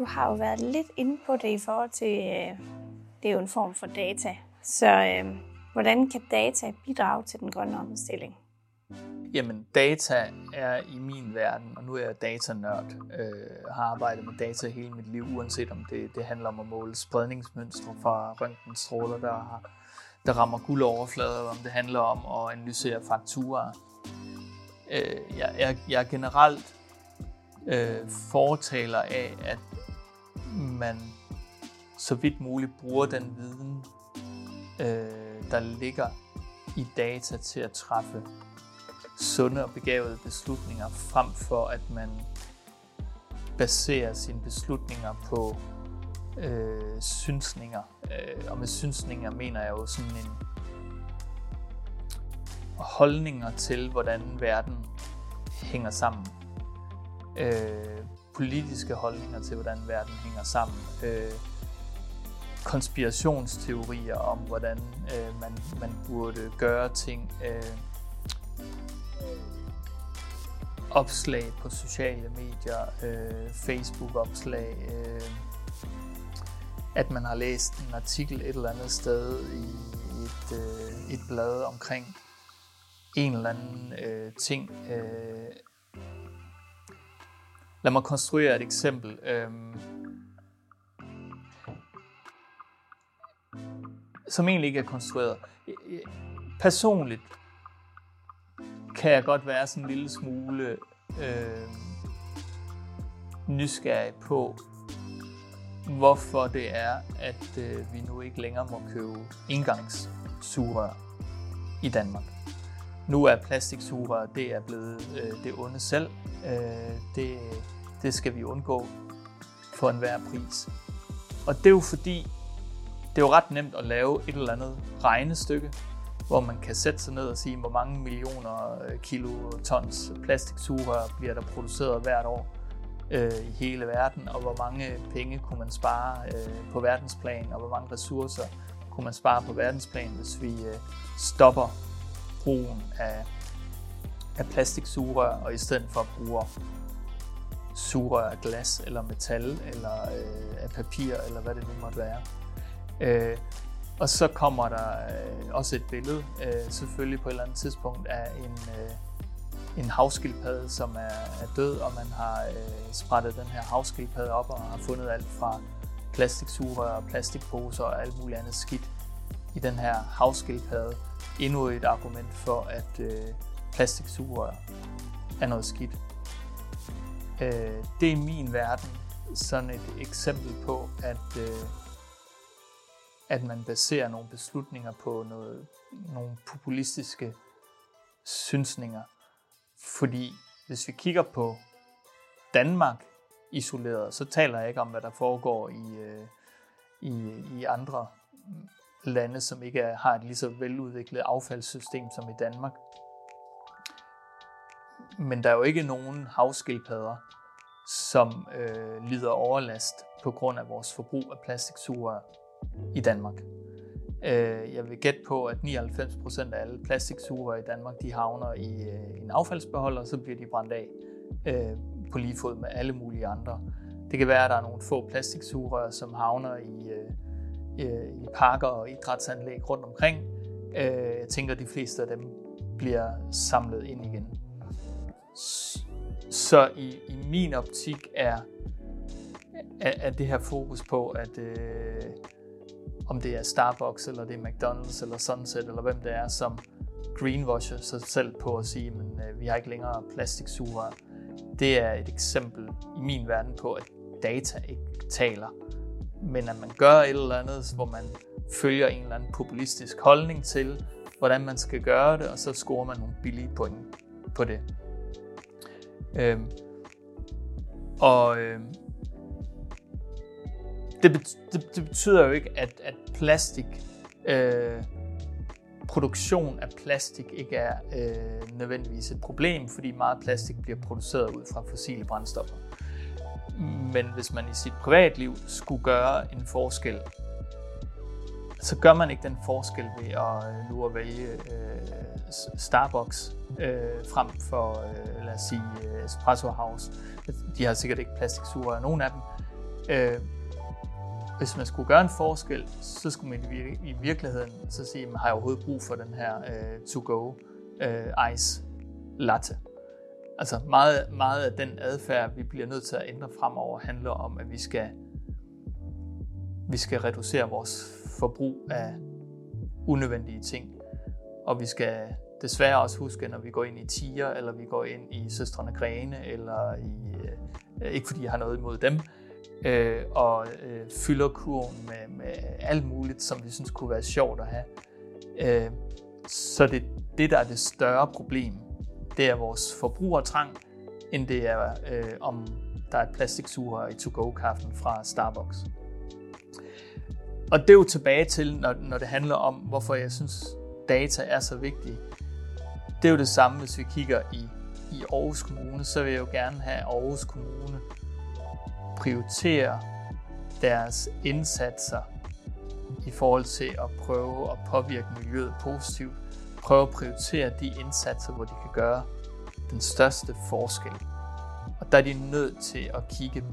du har jo været lidt inde på det i forhold til, øh, det er jo en form for data. Så øh, hvordan kan data bidrage til den grønne omstilling? Jamen, data er i min verden, og nu er jeg datanørd, øh, har arbejdet med data hele mit liv, uanset om det, det handler om at måle spredningsmønstre fra røntgenstråler, der, har, der rammer guldoverflader, eller om det handler om at analysere fakturer. Øh, jeg, jeg, jeg er generelt øh, fortaler af, at man så vidt muligt bruger den viden, øh, der ligger i data til at træffe sunde og begavede beslutninger, frem for at man baserer sine beslutninger på øh, synsninger. Øh, og med synsninger mener jeg jo sådan en holdninger til, hvordan verden hænger sammen. Øh, politiske holdninger til, hvordan verden hænger sammen. Øh, konspirationsteorier om, hvordan øh, man, man burde gøre ting. Øh, opslag på sociale medier, øh, Facebook-opslag, øh, at man har læst en artikel et eller andet sted i et, øh, et blad omkring en eller anden øh, ting. Øh. Lad mig konstruere et eksempel. Øh, som egentlig ikke er konstrueret. Personligt kan jeg godt være sådan en lille smule øh, nysgerrig på, hvorfor det er, at øh, vi nu ikke længere må købe engangssugerør i Danmark. Nu er plastiksugerør, det er blevet øh, det onde selv. Øh, det, det skal vi undgå for enhver pris. Og det er jo fordi, det er jo ret nemt at lave et eller andet regnestykke, hvor man kan sætte sig ned og sige, hvor mange millioner øh, kilo tons plastiksugerør bliver der produceret hvert år øh, i hele verden, og hvor mange penge kunne man spare øh, på verdensplan, og hvor mange ressourcer kunne man spare på verdensplan, hvis vi øh, stopper brugen af, af plastiksugerør, og i stedet for bruger sugerør af glas eller metal, eller øh, af papir, eller hvad det nu måtte være. Øh, og så kommer der øh, også et billede, øh, selvfølgelig på et eller andet tidspunkt, af en, øh, en havskildpadde, som er, er død, og man har øh, sprættet den her havskildpadde op og har fundet alt fra plastiksugerør og plastikposer og alt muligt andet skidt i den her havskildpadde. Endnu et argument for, at øh, plastiksugerør er noget skidt. Øh, det er i min verden sådan et eksempel på, at øh, at man baserer nogle beslutninger på noget, nogle populistiske synsninger. Fordi hvis vi kigger på Danmark isoleret, så taler jeg ikke om, hvad der foregår i, øh, i, i andre lande, som ikke har et lige så veludviklet affaldssystem som i Danmark. Men der er jo ikke nogen havskildpadder, som øh, lider overlast på grund af vores forbrug af plastiksugerør i Danmark. Øh, jeg vil gætte på, at 99% af alle plastiksugerør i Danmark, de havner i øh, en affaldsbeholder, og så bliver de brændt af øh, på lige fod med alle mulige andre. Det kan være, at der er nogle få plastiksugerør, som havner i, øh, Øh, i parker og idrætsanlæg rundt omkring. Øh, jeg tænker, at de fleste af dem bliver samlet ind igen. Så i, i min optik er, er, er det her fokus på, at øh, om det er Starbucks, eller det er McDonald's, eller Sunset, eller hvem det er, som greenwasher sig selv på at sige, men øh, vi har ikke længere plastiksugerør. Det er et eksempel i min verden på, at data ikke taler, men at man gør et eller andet, hvor man følger en eller anden populistisk holdning til, hvordan man skal gøre det, og så scorer man nogle billige point på det. Øhm, og øhm, det, det, det betyder jo ikke, at, at plastik, øh, produktion af plastik ikke er øh, nødvendigvis et problem, fordi meget plastik bliver produceret ud fra fossile brændstoffer. Men hvis man i sit privatliv skulle gøre en forskel, så gør man ikke den forskel ved at øh, nu at vælge øh, Starbucks øh, frem for, øh, lad os sige, øh, Espresso House. De har sikkert ikke plastiksugerør, nogen af dem, Øh, hvis man skulle gøre en forskel, så skulle man i virkeligheden så sige, man har overhovedet brug for den her øh, to-go øh, ice latte. Altså meget, meget af den adfærd, vi bliver nødt til at ændre fremover, handler om, at vi skal, vi skal reducere vores forbrug af unødvendige ting. Og vi skal desværre også huske, når vi går ind i tiger, eller vi går ind i Søstrene Grene, eller i, øh, ikke fordi jeg har noget imod dem, øh, og øh, fylder kurven med, med alt muligt, som vi synes kunne være sjovt at have. Øh, så det, det, der er det større problem, det er vores forbrugertrang, end det er, øh, om der er et plastiksuger i to-go-kaffen fra Starbucks. Og det er jo tilbage til, når, når det handler om, hvorfor jeg synes, data er så vigtige. Det er jo det samme, hvis vi kigger i, i Aarhus Kommune, så vil jeg jo gerne have Aarhus Kommune prioritere deres indsatser i forhold til at prøve at påvirke miljøet positivt. Prøve at prioritere de indsatser, hvor de kan gøre den største forskel. Og der er de nødt til at kigge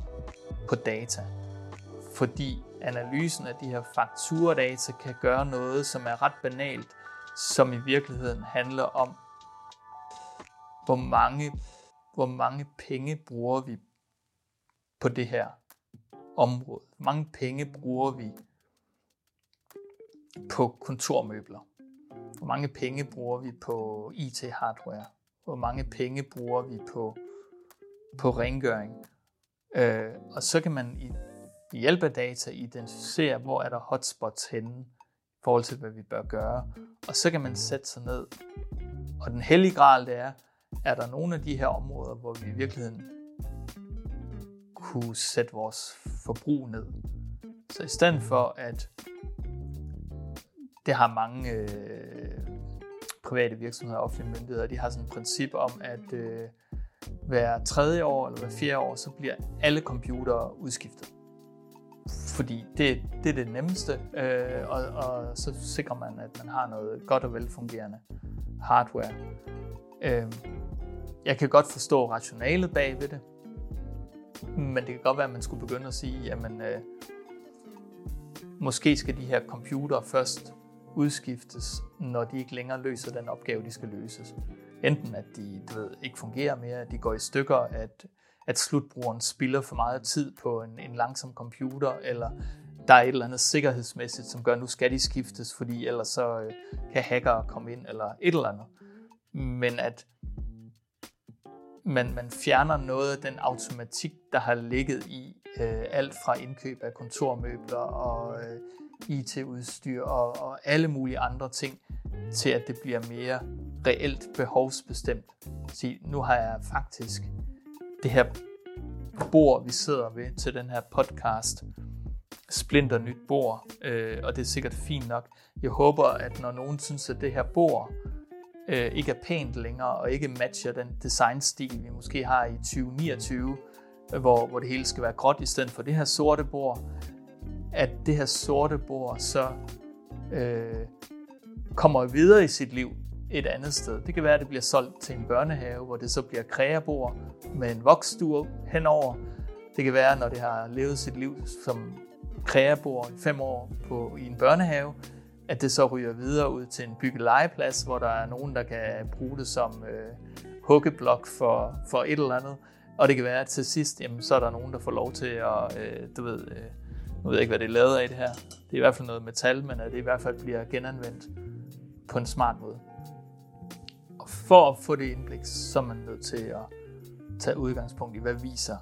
på data. Fordi analysen af de her fakturadata kan gøre noget, som er ret banalt, som i virkeligheden handler om, hvor mange, hvor mange penge bruger vi på det her område. Hvor mange penge bruger vi på kontormøbler? Hvor mange penge bruger vi på IT-hardware? Hvor mange penge bruger vi på, på rengøring? Øh, og så kan man i, i hjælp af data identificere, hvor er der hotspots henne i forhold til, hvad vi bør gøre. Og så kan man sætte sig ned. Og den hellige gral, det er, er der nogle af de her områder, hvor vi i virkeligheden kunne sætte vores forbrug ned. Så i stedet for at det har mange øh, private virksomheder og offentlige myndigheder, de har sådan et princip om, at øh, hver tredje år eller hver fjerde år, så bliver alle computere udskiftet. Fordi det, det er det nemmeste, øh, og, og så sikrer man, at man har noget godt og velfungerende hardware. Øh, jeg kan godt forstå rationalet bag ved det, men det kan godt være, at man skulle begynde at sige, jamen øh, måske skal de her computere først udskiftes, når de ikke længere løser den opgave, de skal løses. Enten at de du ved, ikke fungerer mere, at de går i stykker, at, at slutbrugeren spilder for meget tid på en, en langsom computer, eller der er et eller andet sikkerhedsmæssigt, som gør, at nu skal de skiftes, fordi ellers så øh, kan hacker komme ind, eller et eller andet. Men at man, man fjerner noget af den automatik, der har ligget i øh, alt fra indkøb af kontormøbler og øh, IT-udstyr og, og alle mulige andre ting, til at det bliver mere reelt behovsbestemt. Så nu har jeg faktisk det her bord, vi sidder ved til den her podcast, splinter nyt bord, øh, og det er sikkert fint nok. Jeg håber, at når nogen synes, at det her bord øh, ikke er pænt længere, og ikke matcher den designstil, vi måske har i 2029, hvor, hvor det hele skal være gråt i stedet for det her sorte bord, at det her sorte bord så øh, kommer videre i sit liv et andet sted. Det kan være, at det bliver solgt til en børnehave, hvor det så bliver kreabord med en voksstue henover. Det kan være, når det har levet sit liv som kreabord i fem år på, i en børnehave, at det så ryger videre ud til en byggelegeplads, hvor der er nogen, der kan bruge det som øh, huggeblok for, for et eller andet. Og det kan være, at til sidst, jamen, så er der nogen, der får lov til at, øh, du ved, øh, nu ved jeg ikke, hvad det er lavet af det her. Det er i hvert fald noget metal, men at det i hvert fald bliver genanvendt på en smart måde. Og for at få det indblik, så er man nødt til at tage udgangspunkt i, hvad viser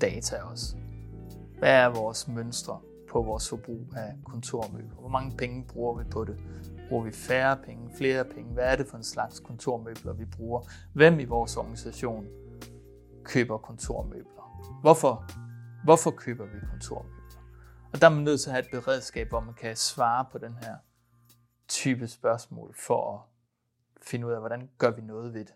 data os. Hvad er vores mønstre? på vores forbrug af kontormøbler. Hvor mange penge bruger vi på det? Bruger vi færre penge, flere penge? Hvad er det for en slags kontormøbler, vi bruger? Hvem i vores organisation køber kontormøbler? Hvorfor, hvorfor køber vi kontormøbler? Og der er man nødt til at have et beredskab, hvor man kan svare på den her type spørgsmål for at finde ud af, hvordan gør vi noget ved det.